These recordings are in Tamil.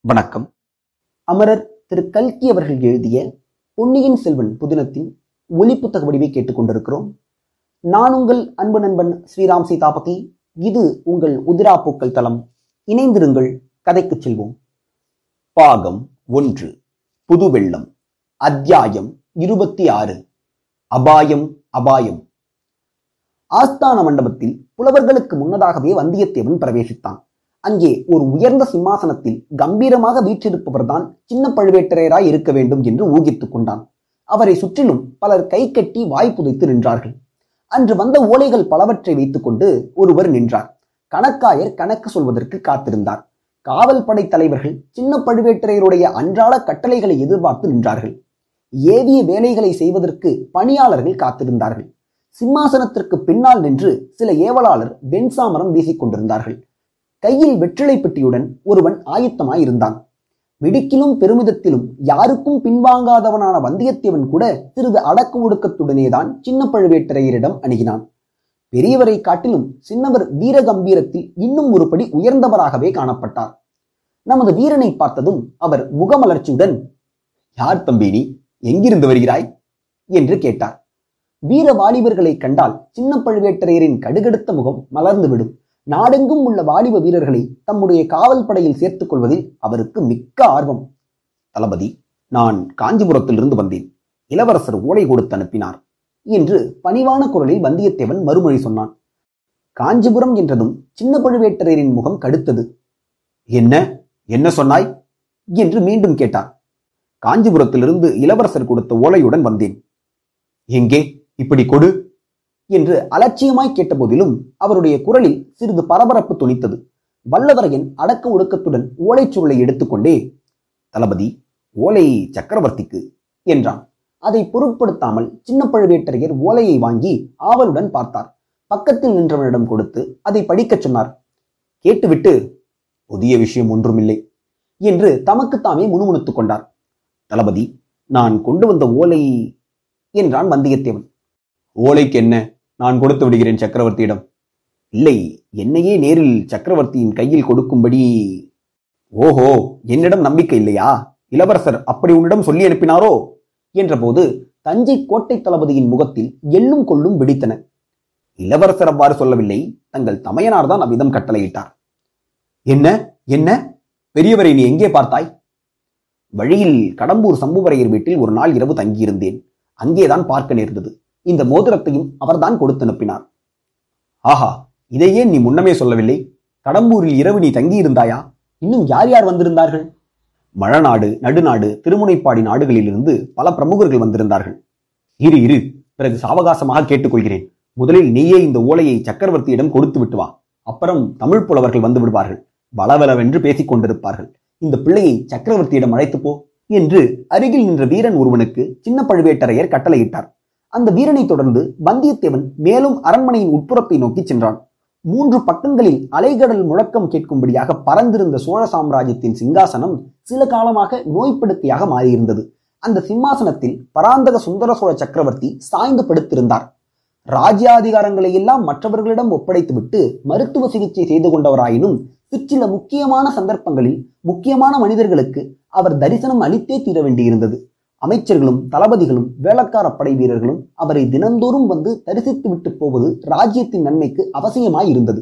வணக்கம். அமரர் திரு. கல்கி அவர்கள் எழுதிய பொன்னியின் செல்வன் புதினத்தின் ஒலி புத்தக வடிவை கேட்டுக்கொண்டிருக்கிறோம். நான் உங்கள் அன்பு நண்பன் ஸ்ரீராம் சீதாபதி. இது உங்கள் உதிரா பூக்கள் தளம். இணைந்திருங்கள் கதைக்கு செல்வோம். பாகம் ஒன்று புது வெள்ளம் அத்தியாயம் இருபத்தி ஆறு அபாயம் அபாயம். ஆஸ்தான மண்டபத்தில் புலவர்களுக்கு முன்னதாகவே வந்தியத்தேவன் பிரவேசித்தான். அங்கே ஒரு உயர்ந்த சிம்மாசனத்தில் கம்பீரமாக வீற்றிருப்பவர்தான் சின்ன பழுவேட்டரையராய் இருக்க வேண்டும் என்று ஊகித்துக் கொண்டான். அவரை சுற்றிலும் பலர் கை கட்டி வாய் புதைத்து நின்றார்கள். அன்று வந்த ஓலைகள் பலவற்றை வைத்துக்கொண்டு ஒருவர் நின்றார். கணக்காயர் கணக்கு சொல்வதற்கு காத்திருந்தார். காவல் படை தலைவர்கள் சின்ன பழுவேட்டரையருடைய அன்றாட கட்டளைகளை எதிர்பார்த்து நின்றார்கள். ஏவிய வேலைகளை செய்வதற்கு பணியாளர்கள் காத்திருந்தார்கள். சிம்மாசனத்திற்கு பின்னால் நின்று சில ஏவலாளர் வெண்சாமரம் வீசிக் கொண்டிருந்தார்கள் கையில் வெற்றிலை பெட்டியுடன் ஒருவன் ஆயத்தமாயிருந்தான். மிடுக்கிலும் பெருமிதத்திலும் யாருக்கும் பின்வாங்காதவனான வந்தியத்தேவன் கூட சிறிது அடக்க ஒடுக்கத்துடனேதான் சின்ன பழுவேட்டரையரிடம் அணுகினான். பெரியவரை காட்டிலும் சின்னவர் வீரகம்பீரத்தில் இன்னும் ஒருபடி உயர்ந்தவராகவே காணப்பட்டார். நமது வீரனை பார்த்ததும் அவர் முகமலர்ச்சியுடன் யார் தம்பி நீ எங்கிருந்து வருகிறாய்? என்று கேட்டார். வீர வாலிபர்களை கண்டால் சின்ன பழுவேட்டரையரின் கடுகடுத்த முகம் மலர்ந்துவிடும். நாடெங்கும் உள்ள வாலிப வீரர்களை தம்முடைய காவல் படையில் சேர்த்துக் கொள்வதில் அவருக்கு மிக்க ஆர்வம். தளபதி நான் காஞ்சிபுரத்திலிருந்து வந்தேன். இளவரசர் ஓலை கொடுத்து அனுப்பினார் என்று பணிவான குரலில் வந்தியத்தேவன் மறுமொழி சொன்னான். காஞ்சிபுரம் என்றதும் சின்ன பழுவேட்டரையரின் முகம் கடுத்தது. என்ன? என்ன சொன்னாய்? என்று மீண்டும் கேட்டார். காஞ்சிபுரத்திலிருந்து இளவரசர் கொடுத்த ஓலையுடன் வந்தேன். எங்கே? இப்படி கொடு. என்று அலட்சியமாய் கேட்டபோதிலும் அவருடைய குரலில் சிறிது பரபரப்பு துணித்தது வல்லவரையன் அடக்க ஒடுக்கத்துடன் ஓலைச்சுருளை எடுத்துக்கொண்டே தளபதி ஓலை சக்கரவர்த்திக்கு என்றான். அதை பொருட்படுத்தாமல் சின்ன பழுவேட்டரையர் ஓலையை வாங்கி ஆவலுடன் பார்த்தார். பக்கத்தில் நின்றவனிடம் கொடுத்து அதை படிக்கச் சொன்னார். கேட்டுவிட்டு புதிய விஷயம் ஒன்றுமில்லை என்று தமக்குத்தாமே முணுமுணுத்துக் கொண்டார். தளபதி நான் கொண்டு வந்த ஓலை என்றான் வந்தியத்தேவன். ஓலைக்கு என்ன? நான் கொடுத்து விடுகிறேன் சக்கரவர்த்தியிடம். இல்லை என்னையே நேரில் சக்கரவர்த்தியின் கையில் கொடுக்கும்படி. ஓஹோ என்னிடம் நம்பிக்கை இல்லையா? இளவரசர் அப்படி உன்னிடம் சொல்லி அனுப்பினாரோ? என்றபோது தஞ்சை கோட்டை தளபதியின் முகத்தில் எள்ளும் கொள்ளும் வெடித்தன. இளவரசர் அவ்வாறு சொல்லவில்லை. தங்கள் தமையனார் தான் அவ்விதம் கட்டளையிட்டார். என்ன என்ன? பெரியவரை நீ எங்கே பார்த்தாய்? வழியில் கடம்பூர் சம்புவரையர் வீட்டில் ஒரு நாள் இரவு தங்கியிருந்தேன். அங்கேதான் பார்க்க நேர்ந்தது. இந்த மோதிரத்தையும் அவர்தான் கொடுத்து அனுப்பினார். ஆஹா இதையே நீ முன்னமே சொல்லவில்லை? கடம்பூரில் இரவு நீ தங்கியிருந்தாயா? இன்னும் யார் யார் வந்திருந்தார்கள்? மழநாடு நடுநாடு திருமுனைப்பாடி நாடுகளிலிருந்து பல பிரமுகர்கள் வந்திருந்தார்கள். இரு இரு பிறகு சாவகாசமாக கேட்டுக்கொள்கிறேன். முதலில் நீயே இந்த ஓலையை சக்கரவர்த்தியிடம் கொடுத்து விட்டு வா. அப்புறம் தமிழ் புலவர்கள் வந்து விடுவார்கள். வளவளவென்று பேசிக் கொண்டிருப்பார்கள். இந்த பிள்ளையை சக்கரவர்த்தியிடம் அழைத்து போ என்று அருகில் நின்ற வீரன் ஒருவனுக்கு சின்ன பழுவேட்டரையர் கட்டளையிட்டார். அந்த வீரனை தொடர்ந்து வந்தியத்தேவன் மேலும் அரண்மனையின் உட்புறத்தை நோக்கி சென்றான். மூன்று பக்கங்களில் அலைகடல் முழக்கம் கேட்கும்படியாக பறந்திருந்த சோழ சாம்ராஜ்யத்தின் சிங்காசனம் சில காலமாக நோய்ப்படுத்தியாக மாறியிருந்தது. அந்த சிம்மாசனத்தில் பராந்தக சுந்தர சோழ சக்கரவர்த்தி சாய்ந்து படுத்திருந்தார். ராஜ்யாதிகாரங்களை எல்லாம் மற்றவர்களிடம் ஒப்படைத்துவிட்டு மருத்துவ சிகிச்சை செய்து கொண்டவராயினும் சிற்சில முக்கியமான சந்தர்ப்பங்களில் முக்கியமான மனிதர்களுக்கு அவர் தரிசனம் அளித்தே தீர வேண்டியிருந்தது. அமைச்சர்களும் தளபதிகளும் வேளக்கார படை வீரர்களும் அவரை தினந்தோறும் வந்து தரிசித்து விட்டு போவது ராஜ்யத்தின் நன்மைக்கு அவசியமாயிருந்தது.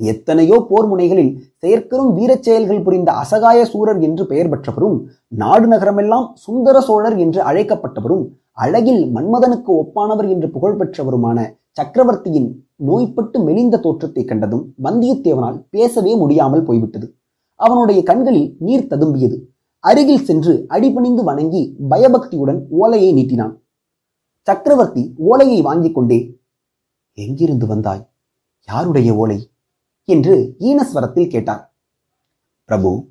எத்தனையோ போர் முனைகளில் செயற்கரும் வீரச் செயல்கள் புரிந்த அசகாய சூரர் என்று பெயர் பெற்றவரும் நாடு நகரமெல்லாம் சுந்தர சோழர் என்று அழைக்கப்பட்டவரும் அழகில் மன்மதனுக்கு ஒப்பானவர் என்று புகழ் பெற்றவருமான சக்கரவர்த்தியின் நோய்பட்டு மெலிந்த தோற்றத்தை கண்டதும் வந்தியத்தேவனால் பேசவே முடியாமல் போய்விட்டது. அவனுடைய கண்களில் நீர் ததும்பியது. அருகில் சென்று அடிபணிந்து வணங்கி பயபக்தியுடன் ஓலையை நீட்டினான். சக்கரவர்த்தி ஓலையை வாங்கிக் கொண்டே எங்கிருந்து வந்தாய்? யாருடைய ஓலை? என்று ஈனஸ்வரத்தில் கேட்டார். பிரபு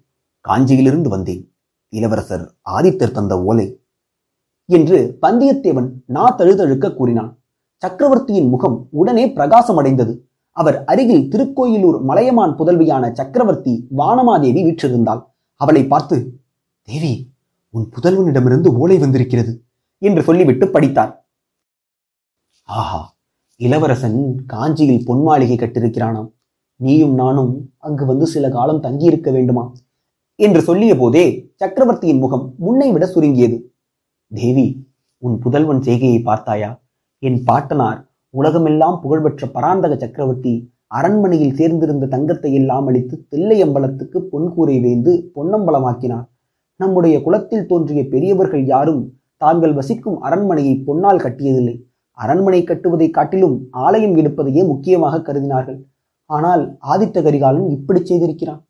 காஞ்சியிலிருந்து வந்தேன். இளவரசர் ஆதித்தர் தந்த ஓலை என்று வந்தியத்தேவன் நா தழுதழுக்க கூறினான். சக்கரவர்த்தியின் முகம் உடனே பிரகாசமடைந்தது. அவர் அருகில் திருக்கோயிலூர் மலையமான் புதல்வியான சக்கரவர்த்தி வானமாதேவி வீற்றிருந்தாள். அவளை பார்த்து தேவி உன் புதல்வனிடமிருந்து ஓலை வந்திருக்கிறது என்று சொல்லிவிட்டு படித்தார் ஆஹா இளவரசன் காஞ்சியில் பொன் மாளிகை கட்டிருக்கிறானாம். நீயும் நானும் அங்கு வந்து சில காலம் தங்கியிருக்க வேண்டுமா? என்று சொல்லிய போதே சக்கரவர்த்தியின் முகம் முன்னை விட சுருங்கியது. தேவி உன் புதல்வன் செய்கையை பார்த்தாயா? என் பாட்டனார் உலகமெல்லாம் புகழ்பெற்ற பராந்தக சக்கரவர்த்தி அரண்மனையில் சேர்ந்திருந்த தங்கத்தை எல்லாம் அளித்து தில்லையம்பலத்துக்கு பொன்கூரை வேந்து பொன்னம்பலமாக்கினார். நம்முடைய குலத்தில் தோன்றிய பெரியவர்கள் யாரும் தாங்கள் வசிக்கும் அரண்மனையை பொன்னால் கட்டியதில்லை. அரண்மனை கட்டுவதை காட்டிலும் ஆலயம் எடுப்பதையே முக்கியமாக கருதினார்கள். ஆனால் ஆதித்த கரிகாலன் இப்படி செய்திருக்கிறான்.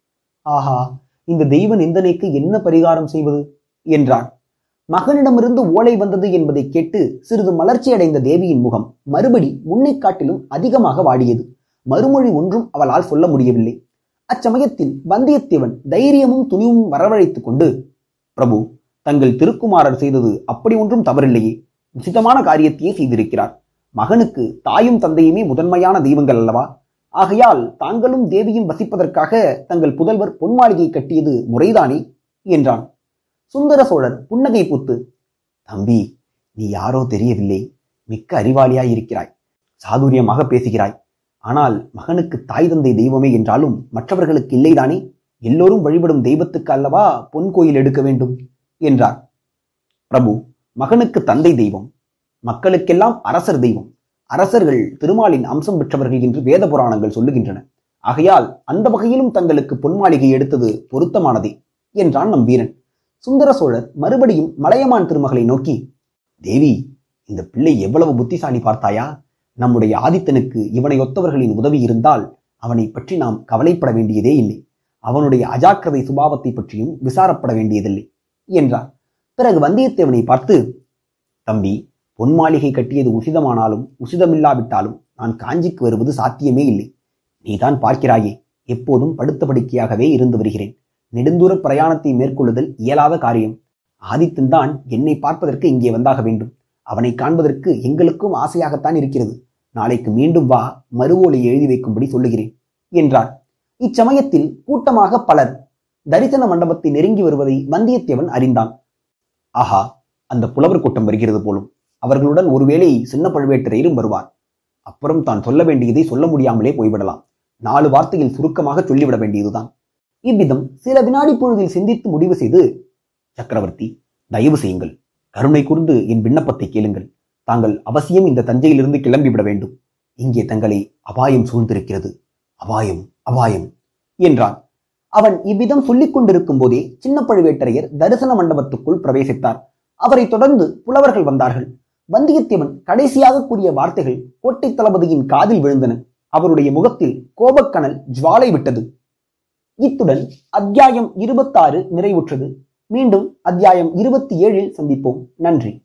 ஆஹா இந்த தெய்வ நிந்தனைக்கு என்ன பரிகாரம் செய்வது? என்றான். மகனிடமிருந்து ஓலை வந்தது என்பதை கேட்டு சிறிது மலர்ச்சி அடைந்த தேவியின் முகம் மறுபடி முன்னை காட்டிலும் அதிகமாக வாடியது. மறுமொழி ஒன்றும் அவளால் சொல்ல முடியவில்லை. அச்சமயத்தில் வந்தியத்தேவன் தைரியமும் துணிவும் வரவழைத்துக் கொண்டு பிரபு தங்கள் திருக்குமாரர் செய்தது அப்படி ஒன்றும் தவறில்லையே. உசிதமான காரியத்தையே செய்திருக்கிறார். மகனுக்கு தாயும் தந்தையுமே முதன்மையான தெய்வங்கள் அல்லவா? ஆகையால் தாங்களும் தேவியும் வசிப்பதற்காக தங்கள் புதல்வர் பொன்மாளிகை கட்டியது முறைதானே? என்றான். சுந்தர சோழர் புன்னகை பூத்து தம்பி நீ யாரோ தெரியவில்லை. மிக்க அறிவாளியாய் இருக்கிறாய் சாதுரியமாக பேசுகிறாய். ஆனால் மகனுக்கு தாய் தந்தை தெய்வமே என்றாலும் மற்றவர்களுக்கு இல்லைதானே? எல்லோரும் வழிபடும் தெய்வத்துக்கு அல்லவா பொன் கோயில் எடுக்க வேண்டும்? என்றார். பிரபு மகனுக்கு தந்தை தெய்வம் மக்களுக்கெல்லாம் அரசர் தெய்வம். அரசர்கள் திருமாலின் அம்சம் பெற்றவர்கள் என்று வேத புராணங்கள் சொல்லுகின்றன. ஆகையால் அந்த வகையிலும் தங்களுக்கு பொன்மாளிகை எடுத்தது பொருத்தமானதே என்றான் நம் வீரன். சுந்தர சோழர் மறுபடியும் மலையமான் திருமகளை நோக்கி தேவி இந்த பிள்ளை எவ்வளவு புத்திசாலி பார்த்தாயா? நம்முடைய ஆதித்தனுக்கு இவனை ஒத்தவர்களின் உதவி இருந்தால் அவனை பற்றி நாம் கவலைப்பட வேண்டியதே இல்லை. அவனுடைய அஜாக்கிரதை சுபாவத்தை பற்றியும் விசாரப்பட வேண்டியதில்லை என்றார் பிறகு வந்தியத்தேவனை பார்த்து தம்பி பொன் மாளிகை கட்டியது உசிதமானாலும் உசிதமில்லாவிட்டாலும் நான் காஞ்சிக்கு வருவது சாத்தியமே இல்லை. நீதான் பார்க்கிறாயே எப்போதும் படுத்த படுக்கையாகவே இருந்து வருகிறேன். நெடுந்தூர பிரயாணத்தை மேற்கொள்ளுதல் இயலாத காரியம். ஆதித்தன் தான் என்னை பார்ப்பதற்கு இங்கே வந்தாக வேண்டும். அவனை காண்பதற்கு எங்களுக்கும் ஆசையாகத்தான் இருக்கிறது. நாளைக்கு மீண்டும் வா மறுவோலை எழுதி வைக்கும்படி சொல்லுகிறேன் என்றார் இச்சமயத்தில் கூட்டமாக பலர் தரிசன மண்டபத்தை நெருங்கி வருவதை வந்தியத்தேவன் அறிந்தான். ஆஹா அந்த புலவர் கூட்டம் வருகிறது போலும். அவர்களுடன் ஒருவேளை சின்ன பழுவேட்டரையரும் வருவார். அப்புறம் தான் சொல்ல வேண்டியதை சொல்ல முடியாமலே போய்விடலாம். நாலு வார்த்தையில் சுருக்கமாக சொல்லிவிட வேண்டியதுதான். இவ்விதம் சில வினாடி பொழுதில் சிந்தித்து முடிவு செய்து சக்கரவர்த்தி தயவு செய்யுங்கள். கருணை கூர்ந்து என் விண்ணப்பத்தை கேளுங்கள். தாங்கள் அவசியம் இந்த தஞ்சையிலிருந்து கிளம்பிவிட வேண்டும். இங்கே தங்களை அபாயம் சூழ்ந்திருக்கிறது. அபாயம் அபாயம் என்றான். அவன் இவ்விதம் சொல்லிக் கொண்டிருக்கும் போதே சின்ன பழுவேட்டரையர் தரிசன மண்டபத்துக்குள் பிரவேசித்தார். அவரை தொடர்ந்து புலவர்கள் வந்தார்கள். வந்தியத்தேவன் கடைசியாக கூறிய வார்த்தைகள் கோட்டை தளபதியின் காதில் விழுந்தன. அவருடைய முகத்தில் கோபக்கனல் ஜுவாலை விட்டது. இத்துடன் அத்தியாயம் இருபத்தாறு நிறைவுற்றது. மீண்டும் அத்தியாயம் இருபத்தி ஏழில் சந்திப்போம். நன்றி.